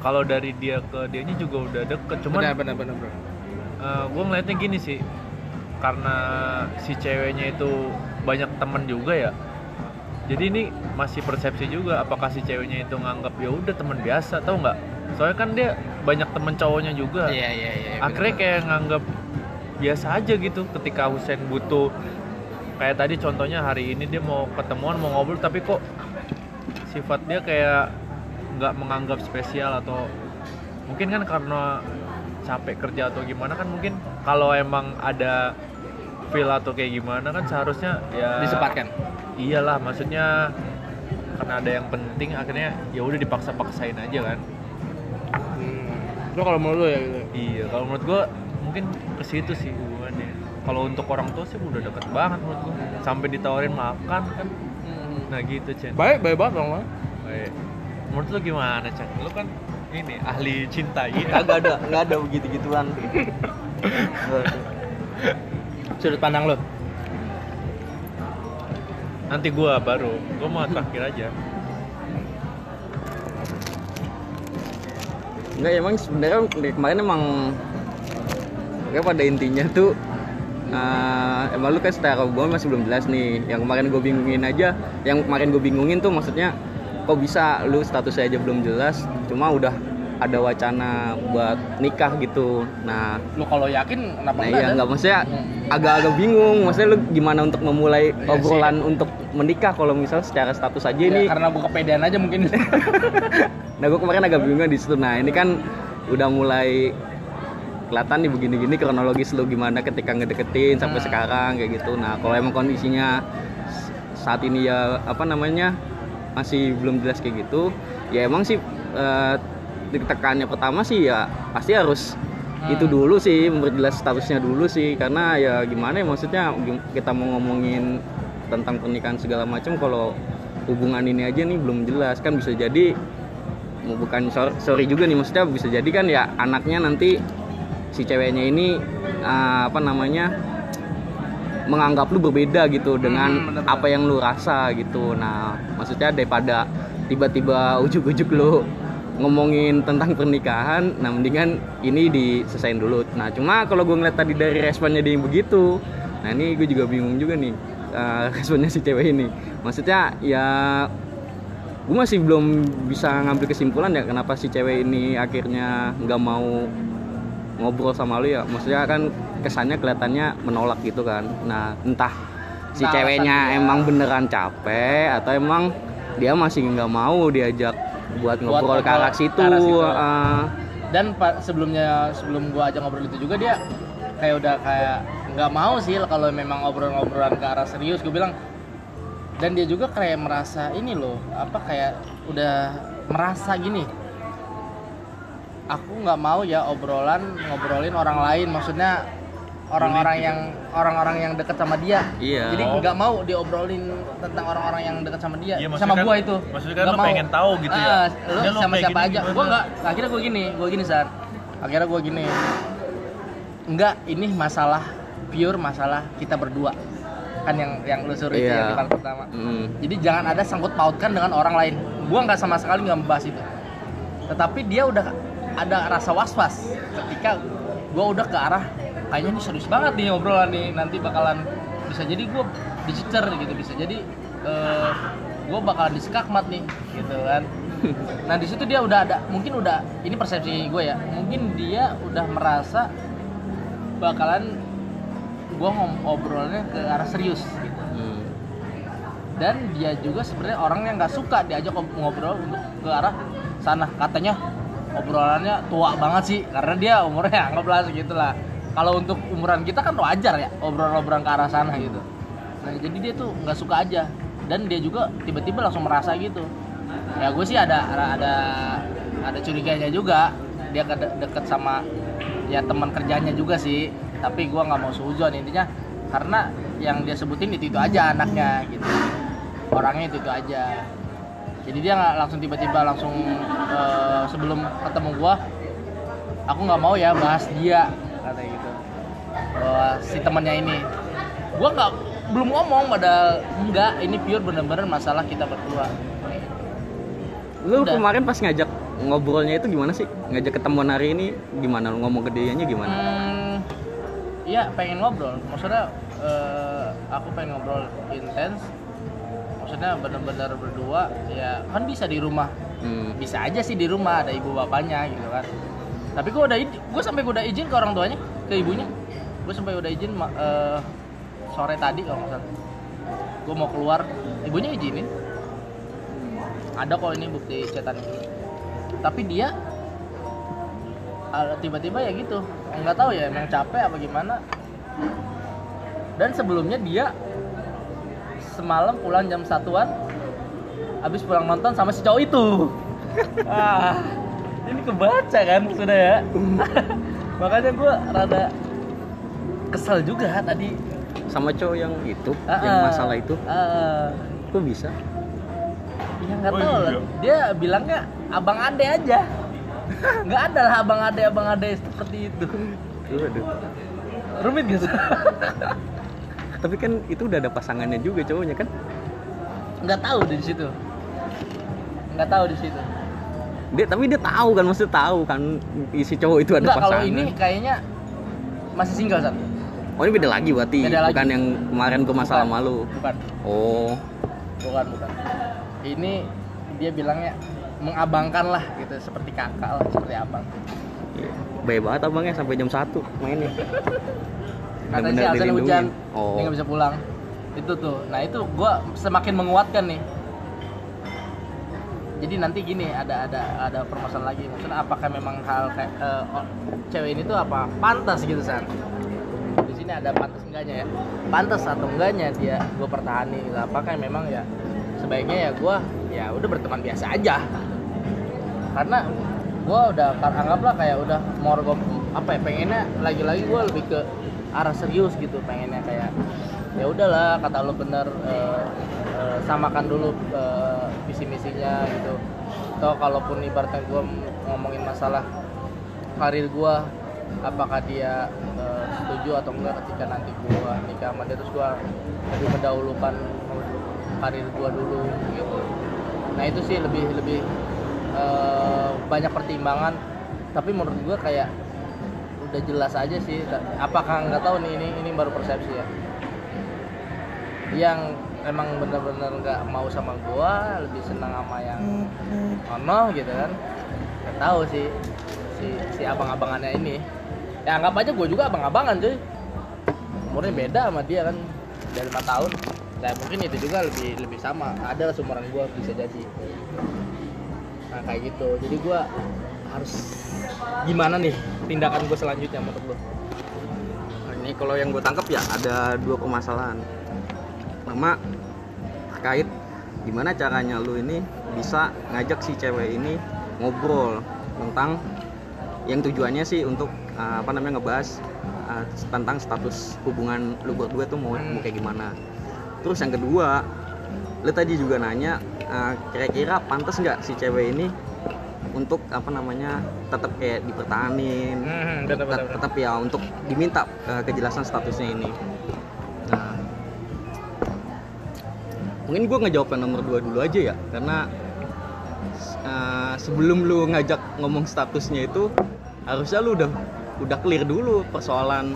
Kalau dari dia ke dianya juga udah deket cuman benar benar benar bro. Gue ngeliatnya gini sih karena si ceweknya itu banyak temen juga ya. Jadi ini masih persepsi juga apakah si ceweknya itu nganggap ya udah teman biasa tau nggak soalnya kan dia banyak temen cowoknya juga. Iya iya iya benar, akhirnya kayak nganggap biasa aja gitu ketika Husen butuh kayak tadi contohnya hari ini dia mau ketemuan mau ngobrol tapi kok sifat dia kayak nggak menganggap spesial atau mungkin kan karena capek kerja atau gimana kan mungkin kalau emang ada feel atau kayak gimana kan seharusnya ya disempatkan iyalah maksudnya karena ada yang penting akhirnya ya udah dipaksa-paksain aja kan. Itu kalau menurut lu ya gitu Iya, kalau menurut gua mungkin ke situ sih hubungannya. Kalau untuk orang tua sih udah deket banget menurut gua. Sampai ditawarin makan kan. Nah gitu, Chen. baik baik banget dong Bang. Baik. Menurut lu gimana, Chen? Lu kan ini ahli cinta gitu. Kagak ada, nggak ada begitu gituan. sudut pandang lu Nanti gua baru. Gua mau terakhir aja. Enggak emang sebenarnya kemarin emang ya pada intinya tuh eh, emang lu kan secara hubungan masih belum jelas nih. Yang kemarin gue bingungin aja, yang kemarin gue bingungin tuh maksudnya kok bisa lu statusnya aja belum jelas, cuma udah ada wacana buat nikah gitu. Nah, lu kalau yakin kenapa nah enggak iya nggak maksudnya agak-agak bingung. Maksudnya lu gimana untuk memulai Iya obrolan untuk menikah kalau misalnya secara status aja Ya, ini karena gua kepedean aja mungkin Nah gue kemarin agak bingung di situ. Nah ini kan udah mulai kelihatan nih begini-gini kronologis lu gimana ketika ngedeketin sampai Hmm. sekarang kayak gitu nah kalau emang kondisinya saat ini ya apa namanya masih belum jelas kayak gitu ya emang sih eh, tekannya pertama sih ya pasti harus Hmm. itu dulu sih memperjelas statusnya dulu sih karena ya gimana ya maksudnya kita mau ngomongin tentang pernikahan segala macam kalau hubungan ini aja nih belum jelas kan bisa jadi mau bukan sor- sorry juga nih maksudnya bisa jadi kan ya anaknya nanti si ceweknya ini ah, apa namanya menganggap lu berbeda gitu dengan bener-bener. apa yang lu rasa gitu nah maksudnya daripada tiba-tiba ujuk-ujuk lu ngomongin tentang pernikahan nah mendingan ini diselesain dulu. Nah cuma kalau gue ngeliat tadi dari responnya dia yang begitu nah ini gue juga bingung juga nih eh, responnya si cewek ini. Maksudnya ya gue masih belum bisa ngambil kesimpulan ya kenapa si cewek ini akhirnya nggak mau ngobrol sama lu ya. Maksudnya kan kesannya kelihatannya menolak gitu kan. Nah entah si Nah, ceweknya dia. emang beneran capek atau emang dia masih nggak mau diajak buat ngobrol ke arah situ, arah situ. ah. dan pa- sebelumnya sebelum gua ajak ngobrol itu juga dia kayak udah kayak nggak mau sih kalau memang obrolan-obrolan ke arah serius gue bilang dan dia juga kayak merasa ini loh apa kayak udah merasa gini aku nggak mau ya obrolan ngobrolin orang lain maksudnya orang-orang yang orang-orang yang dekat sama dia. Iya. jadi nggak mau diobrolin tentang orang-orang yang dekat sama dia Iya, sama kan- gua itu. maksudnya kan Nggak lu pengen tahu gitu ya. Dia lu lu sama siapa gini aja. gimana? gua nggak akhirnya gua gini gua gini saat akhirnya gua gini. Enggak ini masalah pure masalah kita berdua. Kan yang yang lu suruh itu Iya. yang di pertama. Mm. jadi jangan ada sangkut pautkan dengan orang lain. Gua nggak sama sekali nggak membahas itu. Tetapi dia udah ada rasa was was ketika gua udah ke arah kayaknya ini serius banget nih obrolan nih. Nanti bakalan bisa jadi gua dicecer gitu bisa jadi eh, gua bakalan disekakmat nih gitu kan. Nah di situ dia udah ada mungkin udah ini persepsi gue ya mungkin dia udah merasa bakalan gua ngom obrolannya ke arah serius gitu. Mm. dan dia juga sebenarnya orang yang nggak suka diajak ngob- ngobrol untuk ke arah sana. Katanya obrolannya tua banget sih karena dia umurnya anggaplah segitulah kalau untuk umuran kita kan wajar ya obrolan-obrolan ke arah sana gitu. Nah jadi dia tuh nggak suka aja. Dan dia juga tiba-tiba langsung merasa gitu. Ya gue sih ada ada ada, curiganya juga. Dia ke deket sama ya teman kerjanya juga sih. Tapi gua nggak mau suzon intinya. Karena yang dia sebutin itu itu aja anaknya gitu. Orangnya itu itu aja. Jadi dia nggak langsung tiba-tiba langsung eh, sebelum ketemu gua aku nggak mau ya bahas dia kata gitu bahwa si temannya ini gua nggak belum ngomong padahal enggak ini pure bener-bener masalah kita berdua Lu Udah. kemarin pas ngajak ngobrolnya itu gimana sih? Ngajak ketemuan hari ini gimana? Lu ngomong ke dianya gimana? Hmm, iya pengen ngobrol. Maksudnya eh, aku pengen ngobrol intens. Maksudnya benar-benar berdua. Ya kan bisa di rumah. Hmm. Bisa aja sih di rumah ada ibu bapaknya gitu kan. Tapi gue udah gue sampai gue udah izin ke orang tuanya, ke ibunya. Gue sampai udah izin eh, sore tadi kalau salah. Gue mau keluar, ibunya izinin. Ada kok ini bukti cetan Tapi dia ah, tiba-tiba ya gitu nggak tahu ya emang capek apa gimana dan sebelumnya dia semalam pulang jam satuan habis pulang nonton sama si cowok itu ah ini kebaca kan sudah ya? Makanya gue rada kesel juga tadi. Sama cowok yang itu, Ah, yang ah. masalah itu, kok bisa? ya nggak Oh, tahu lah. iya. dia bilangnya abang ade aja. Nggak ada lah abang ade abang ade seperti itu. Waduh. rumit gitu Tapi kan itu udah ada pasangannya juga cowoknya kan? nggak tahu di situ. Nggak tahu di situ Dia tapi dia tahu kan, maksudnya tahu kan isi cowok itu ada pasangan. kalau ini kayaknya masih single saat Oh ini beda lagi berarti, Beda lagi. bukan yang kemarin gue masalah Bukan. malu. bukan Oh, bukan bukan ini dia bilangnya mengabangkan lah gitu seperti kakak lah seperti abang baik banget abangnya sampai jam 1 mainnya. katanya sih hujan Oh. dia nggak bisa pulang itu tuh nah itu gua semakin menguatkan nih jadi nanti gini ada ada ada permasalahan lagi. Maksudnya apakah memang hal kayak oh, cewek ini tuh apa? Pantas gitu san. Di sini ada pantas enggaknya ya. Pantas atau enggaknya dia gue pertahani. Gitu. apakah memang ya sebaiknya ya gue ya udah berteman biasa aja. Karena gue udah anggaplah kayak udah mau apa ya pengennya lagi-lagi gue lebih ke arah serius gitu. Pengennya kayak ya udahlah kata lo bener eh, eh, samakan dulu eh, visi misinya gitu. Atau kalaupun ibaratnya gue ngomongin masalah karir gue apakah dia eh, setuju atau enggak ketika nanti gue nikah sama dia terus gue lebih mendahulukan karir gue dulu gitu. Nah itu sih lebih lebih eh, banyak pertimbangan. Tapi menurut gue kayak udah jelas aja sih. Apakah nggak tahu nih ini ini baru persepsi ya. Yang emang bener-bener nggak mau sama gua lebih senang sama yang ono gitu kan. Nggak tahu sih si si abang-abangannya ini. Ya anggap aja gua juga abang-abangan cuy. Umurnya beda sama dia kan dari lima tahun. Nah mungkin itu juga lebih lebih sama. Ada lah seumuran gua bisa jadi. Nah kayak gitu. Jadi gua harus gimana nih tindakan gue selanjutnya menurut lo Nah, ini kalau yang gue tangkap ya ada dua permasalahan pertama terkait gimana caranya lu ini bisa ngajak si cewek ini ngobrol tentang yang tujuannya sih untuk uh, apa namanya ngebahas uh, tentang status hubungan lu berdua tuh mau, mau kayak gimana. Terus yang kedua lu tadi juga nanya uh, kira-kira pantas nggak si cewek ini untuk apa namanya tetap kayak dipertahanin Hmm, betul. tetap ya untuk diminta uh, kejelasan statusnya ini mungkin gue ngejawab yang nomor dua dulu aja ya karena uh, sebelum lu ngajak ngomong statusnya itu harusnya lu udah udah clear dulu persoalan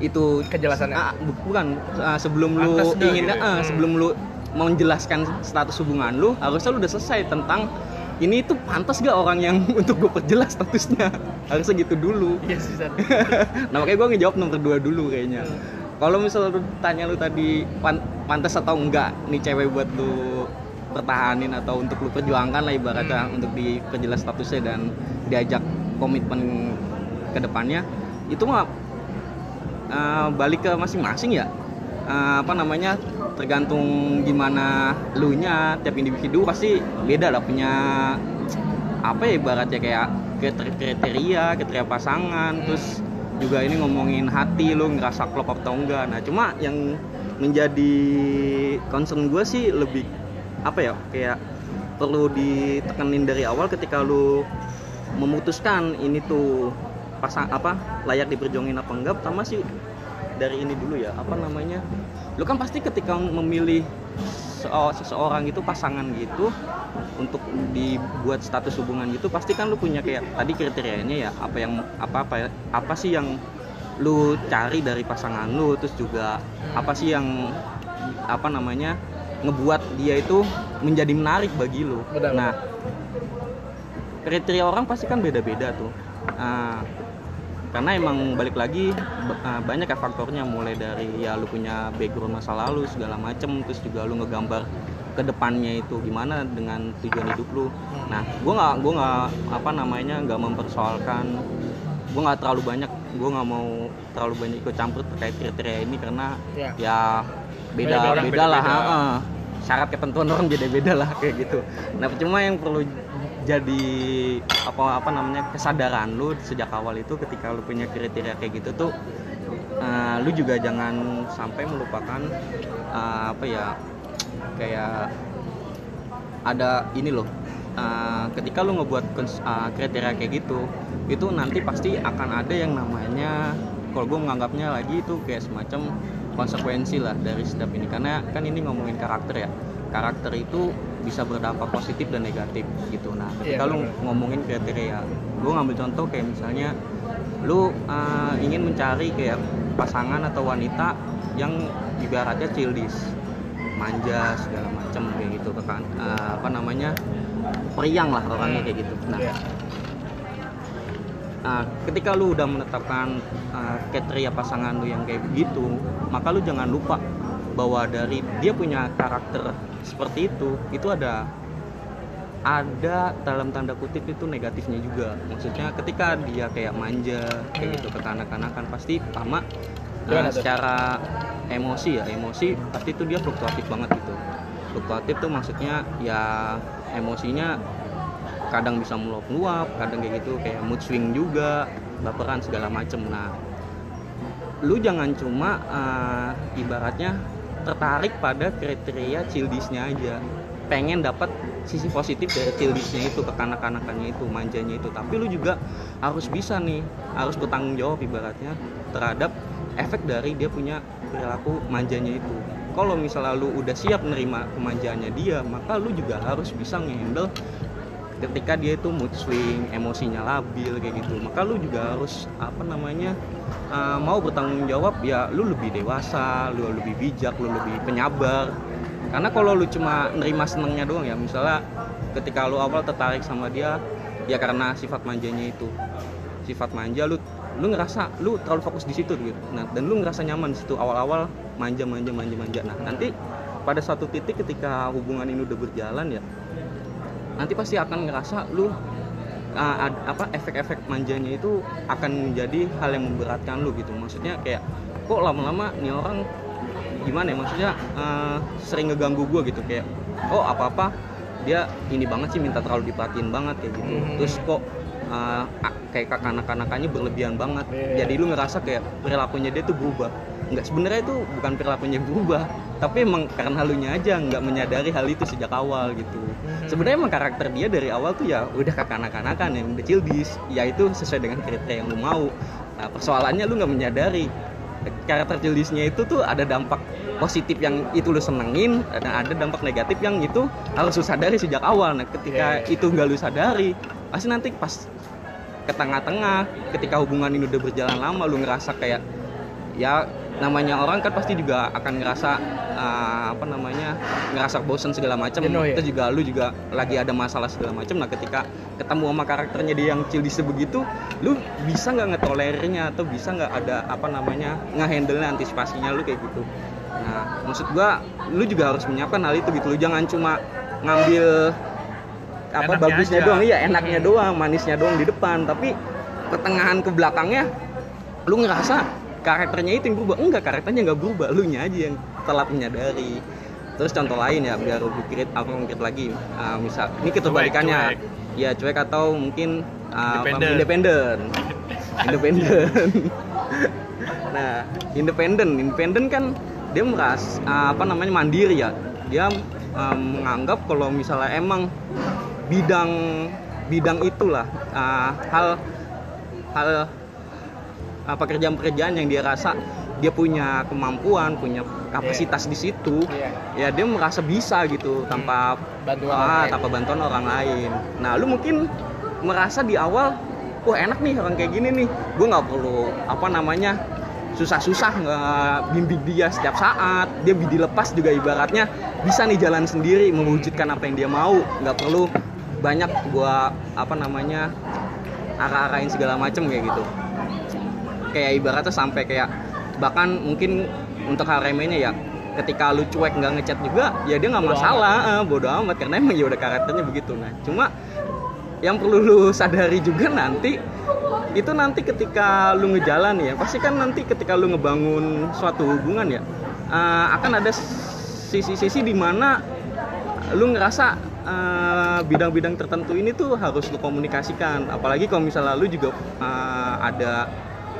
itu Kejelasannya. Bu- bukan uh, sebelum lu Pantas nggak ingin gitu uh, Hmm. sebelum lu mau menjelaskan status hubungan lu harusnya lu udah selesai tentang ini tuh pantas gak orang yang untuk gue perjelas statusnya harusnya gitu dulu iya sih San. nah makanya gue ngejawab nomor dua dulu kayaknya kalau misalnya lu tanya lu tadi pan- pantas atau enggak nih cewek buat lu pertahanin atau untuk lu perjuangkan lah ibaratnya untuk diperjelas statusnya dan diajak komitmen ke depannya itu mah eh, balik ke masing-masing ya. Eh, apa namanya tergantung gimana lu nya tiap individu pasti beda lah punya apa ya ibaratnya kayak kriteria kriteria kriteria pasangan terus juga ini ngomongin hati lu ngerasa klop atau enggak. Nah cuma yang menjadi concern gue sih lebih apa ya kayak perlu ditekenin dari awal ketika lu memutuskan ini tuh pasang apa layak diperjuangin apa enggak pertama sih dari ini dulu ya. Apa namanya? Lu kan pasti ketika memilih seseorang gitu pasangan gitu untuk dibuat status hubungan gitu pasti kan lu punya kayak tadi kriterianya ya apa yang apa apa apa sih yang lu cari dari pasangan lu terus juga apa sih yang apa namanya ngebuat dia itu menjadi menarik bagi lu. Benar, nah kriteria orang pasti kan beda-beda tuh. Ah, karena emang balik lagi ah, banyak ya faktornya mulai dari ya lu punya background masa lalu segala macem terus juga lu ngegambar ke depannya itu gimana dengan tujuan hidup lu nah gua nggak gua nggak apa namanya nggak mempersoalkan gua nggak terlalu banyak gua nggak mau terlalu banyak ikut campur terkait kriteria ini karena Iya. ya beda Banyak orang beda lah beda-beda. heeh. syarat ketentuan orang beda-beda lah kayak gitu nah cuma yang perlu jadi apa apa namanya kesadaran lu sejak awal itu ketika lu punya kriteria kayak gitu tuh eh, lu juga jangan sampai melupakan eh, apa ya kayak ada ini loh eh, ketika lu ngebuat eh, kriteria kayak gitu itu nanti pasti akan ada yang namanya kalau gue menganggapnya lagi itu kayak semacam konsekuensi lah dari setiap ini. Karena kan ini ngomongin karakter ya karakter itu bisa berdampak positif dan negatif gitu. Nah ketika Iya, lu ngomongin kriteria gue ngambil contoh kayak misalnya lu uh, ingin mencari kayak pasangan atau wanita yang ibaratnya childish manja segala macam kayak gitu kan Uh, apa namanya periang lah orangnya kayak gitu. Nah Iya. Nah, ketika lu udah menetapkan uh, kriteria pasangan lu yang kayak begitu, maka lu jangan lupa bahwa dari dia punya karakter seperti itu, itu ada ada dalam tanda kutip itu negatifnya juga. Maksudnya ketika dia kayak manja kayak gitu ke kanak-kanakan pasti pertama Gimana uh, secara emosi ya emosi pasti itu dia fluktuatif banget gitu. Fluktuatif tuh maksudnya ya emosinya kadang bisa meluap-luap kadang kayak gitu kayak mood swing juga baperan segala macem. Nah lu jangan cuma uh, ibaratnya tertarik pada kriteria childishnya aja. Pengen dapat sisi positif dari childishnya itu ke kanak-kanakannya itu manjanya itu. Tapi lu juga harus bisa nih harus bertanggung jawab ibaratnya terhadap efek dari dia punya perilaku manjanya itu. Kalau misalnya lu udah siap nerima kemanjaannya dia maka lu juga harus bisa ngehandle ketika dia itu mood swing emosinya labil kayak gitu. Maka lu juga harus apa namanya uh, mau bertanggung jawab ya lu lebih dewasa lu lebih bijak lu lebih penyabar. Karena kalau lu cuma nerima senengnya doang ya misalnya ketika lu awal tertarik sama dia ya karena sifat manjanya itu. Sifat manja lu lu ngerasa lu terlalu fokus di situ gitu. Nah dan lu ngerasa nyaman di situ awal-awal manja manja manja manja. Nah nanti pada suatu titik ketika hubungan ini udah berjalan ya nanti pasti akan ngerasa lu uh, ad- apa efek-efek manjanya itu akan menjadi hal yang memberatkan lu gitu. Maksudnya kayak kok lama-lama nih orang gimana ya maksudnya uh, sering ngeganggu gua gitu. Kayak oh apa-apa dia ini banget sih minta terlalu diperhatiin banget kayak gitu. Hmm. terus kok uh, kayak kanak-kanakannya berlebihan banget. Iya. jadi lu ngerasa kayak perilakunya dia tuh berubah. Nggak sebenarnya itu bukan perilakunya berubah tapi emang karena lu nya aja nggak menyadari hal itu sejak awal gitu. Sebenarnya emang karakter dia dari awal tuh ya udah kekanak-kanakan yang udah childish ya itu sesuai dengan kriteria yang lu mau. Nah, persoalannya lu nggak menyadari. Karakter childishnya itu tuh ada dampak positif yang itu lu senengin dan ada dampak negatif yang itu harus lu sadari sejak awal. Nah ketika iya. itu nggak lu sadari pasti nanti pas ke tengah-tengah ketika hubungan ini udah berjalan lama lu ngerasa kayak ya namanya orang kan pasti juga akan ngerasa uh, apa namanya ngerasa bosen segala macam Jenuh ya? terus juga lu juga lagi ada masalah segala macam nah ketika ketemu sama karakternya dia yang childish begitu lu bisa nggak ngetolerirnya atau bisa nggak ada apa namanya ngehandle antisipasinya lu kayak gitu. Nah maksud gua lu juga harus menyiapkan hal itu gitu. Lu jangan cuma ngambil apa Enaknya bagusnya aja. doang. Iya enaknya doang manisnya doang di depan. Tapi pertengahan ke belakangnya lu ngerasa karakternya itu yang berubah. Enggak karakternya nggak berubah. Lu nya aja yang telat menyadari. Terus contoh lain ya biar lebih konkret apa konkret lagi. Ah, misal ini keterbalikannya. Cuek. ya cuek atau mungkin ah, apa, Independen. independen nah independen independen kan dia meras ah, apa namanya mandiri ya. Dia ah, menganggap kalau misalnya emang bidang bidang itulah ah, hal hal ah, pekerjaan-pekerjaan yang dia rasa dia punya kemampuan punya kapasitas di situ Iya. ya dia merasa bisa gitu tanpa Bantuan ah, orang lain. tanpa bantuan orang lain. Nah lu mungkin merasa di awal wah enak nih orang kayak gini nih. Gue nggak perlu apa namanya susah-susah nggak bimbing dia setiap saat. Dia dilepas juga ibaratnya. Bisa nih jalan sendiri mewujudkan apa yang dia mau. Nggak perlu banyak gua apa namanya arah-arahin segala macem kayak gitu kayak ibaratnya sampai kayak bahkan mungkin untuk hal remehnya ya ketika lu cuek nggak ngechat juga ya dia nggak masalah. eh, bodo amat karena emang ya udah karakternya begitu. Nah cuma yang perlu lu sadari juga nanti itu nanti ketika lu ngejalan ya pasti kan nanti ketika lu ngebangun suatu hubungan ya eh, akan ada sisi-sisi di mana lu ngerasa eh, bidang-bidang tertentu ini tuh harus lu komunikasikan. Apalagi kalau misalnya lu juga eh, ada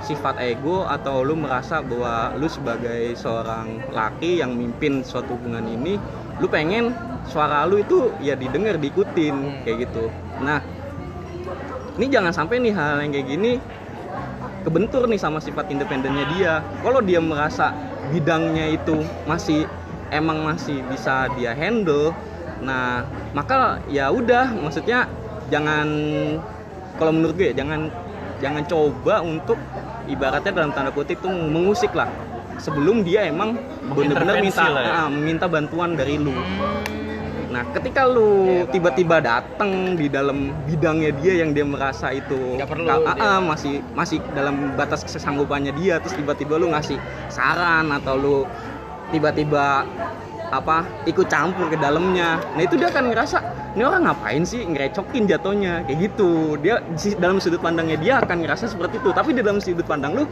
sifat ego atau lu merasa bahwa lu sebagai seorang laki yang mimpin suatu hubungan ini lu pengen suara lu itu ya didengar diikutin kayak gitu. Nah ini jangan sampai nih hal yang kayak gini kebentur nih sama sifat independennya dia. Kalau dia merasa bidangnya itu masih emang masih bisa dia handle nah maka ya udah maksudnya jangan kalau menurut gue jangan jangan coba untuk ibaratnya dalam tanda kutip tuh mengusik lah sebelum dia emang bener-bener Mengintervensi minta ya. ah, minta bantuan dari lu Nah, ketika lu tiba-tiba datang di dalam bidangnya dia yang dia merasa itu perlu ah, dia. ah, masih masih dalam batas kesanggupannya dia, terus tiba-tiba lu ngasih saran atau lu tiba-tiba apa ikut campur ke dalamnya. Nah itu dia akan ngerasa ini orang ngapain sih ngerecokin jatuhnya? Kayak gitu. Dia di- dalam sudut pandangnya dia akan ngerasa seperti itu. Tapi di dalam sudut pandang lu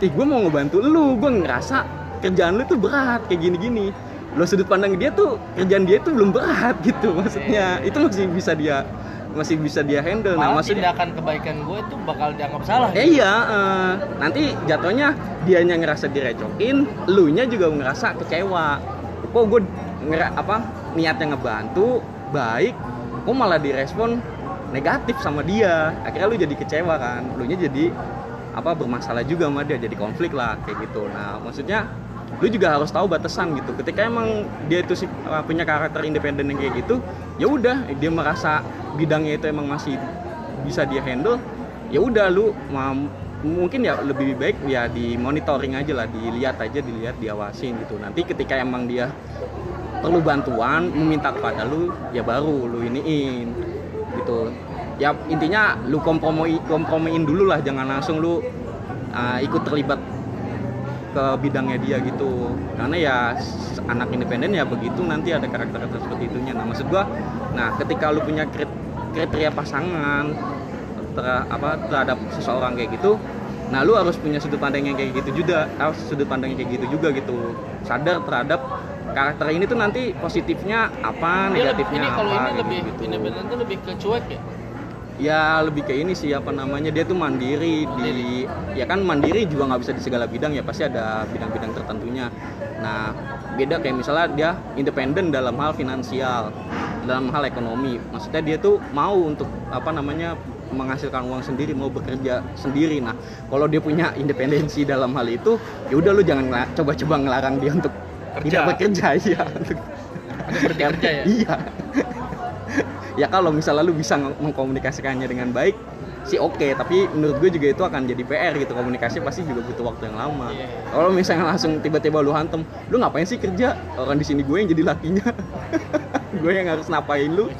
ih gue mau ngebantu lu. Gue ngerasa kerjaan lu tuh berat. Kayak gini-gini. Lo sudut pandang dia tuh kerjaan dia tuh belum berat gitu maksudnya. Itu masih bisa dia masih bisa dia handle. Nah Malah maksudnya tindakan kebaikan gue itu bakal dianggap salah Eh, iya, eh, nanti jatuhnya dianya ngerasa direcokin, elunya juga ngerasa kecewa. Kok gue ngera apa niatnya ngebantu, baik, kok malah direspon negatif sama dia. Akhirnya lu jadi kecewa kan, elunya jadi apa bermasalah juga sama dia, jadi konflik lah kayak gitu. Nah, maksudnya lu juga harus tahu batasan gitu. Ketika emang dia itu sih punya karakter independen yang kayak gitu, ya udah dia merasa bidangnya itu emang masih bisa dia handle, ya udah lu mungkin ya lebih baik ya di monitoring aja lah dilihat aja dilihat diawasin gitu. Nanti ketika emang dia perlu bantuan meminta kepada lu ya baru lu iniin gitu. Ya intinya lu kompromi kompromiin dulu lah jangan langsung lu uh, ikut terlibat ke bidangnya dia gitu. Karena ya anak independen ya begitu nanti ada karakter-karakter seperti itunya. Nah maksud gua nah ketika lu punya krit- kriteria pasangan ter- apa terhadap seseorang kayak gitu nah lu harus punya sudut pandang yang kayak gitu juga harus sudut pandang yang kayak gitu juga gitu. Sadar terhadap karakter ini tuh nanti positifnya apa Dia negatifnya ini kalau apa ini kayak lebih gitu. independen tuh lebih ke cuek ya? Ya lebih ke ini sih apa namanya dia tuh mandiri di ya kan mandiri juga nggak bisa di segala bidang ya pasti ada bidang-bidang tertentunya. Nah beda kayak misalnya dia independen dalam hal finansial dalam hal ekonomi. Maksudnya dia tuh mau untuk apa namanya menghasilkan uang sendiri mau bekerja sendiri. Nah kalau dia punya independensi dalam hal itu ya udah lu jangan coba-coba ngelarang dia untuk Kerja. tidak bekerja ya bekerja ya? Iya. Ya kalau misalnya lu bisa mengkomunikasikannya dengan baik sih oke. Tapi menurut gue juga itu akan jadi PR gitu. Komunikasi pasti juga butuh waktu yang lama. Iya. kalau misalnya langsung tiba-tiba lu hantem lu ngapain sih kerja? Orang di sini gue yang jadi lakinya. Gue yang harus napain lu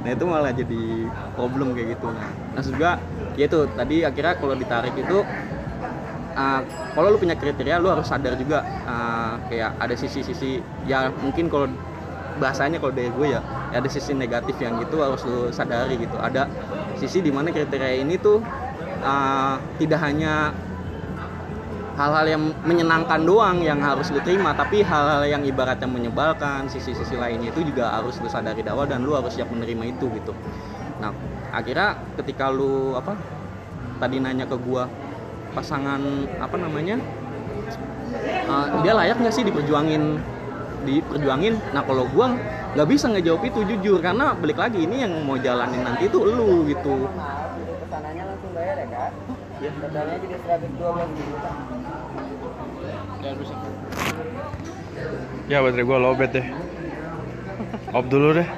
nah itu malah jadi problem kayak gitu. Nah gua ya itu tadi akhirnya kalau ditarik itu uh, kalau lu punya kriteria lu harus sadar juga uh, kayak ada sisi-sisi ya mungkin kalau bahasanya kalau dari gue ya ada sisi negatif yang gitu harus lu sadari gitu. Ada sisi di mana kriteria ini tuh uh, tidak hanya hal-hal yang menyenangkan doang yang harus lu terima tapi hal-hal yang ibaratnya menyebalkan sisi-sisi lainnya itu juga harus lu sadari awal dan lu harus siap menerima itu gitu. Nah akhirnya ketika lu apa tadi nanya ke gua pasangan apa namanya uh, dia layak nggak sih diperjuangin? Diperjuangin? Nah kalau gua nggak bisa ngejawab itu jujur karena balik lagi ini yang mau jalanin nanti itu lu gitu. Bayar ya Totalnya jadi 112 juta. Ya baterai gua lowbat deh. Off dulu deh.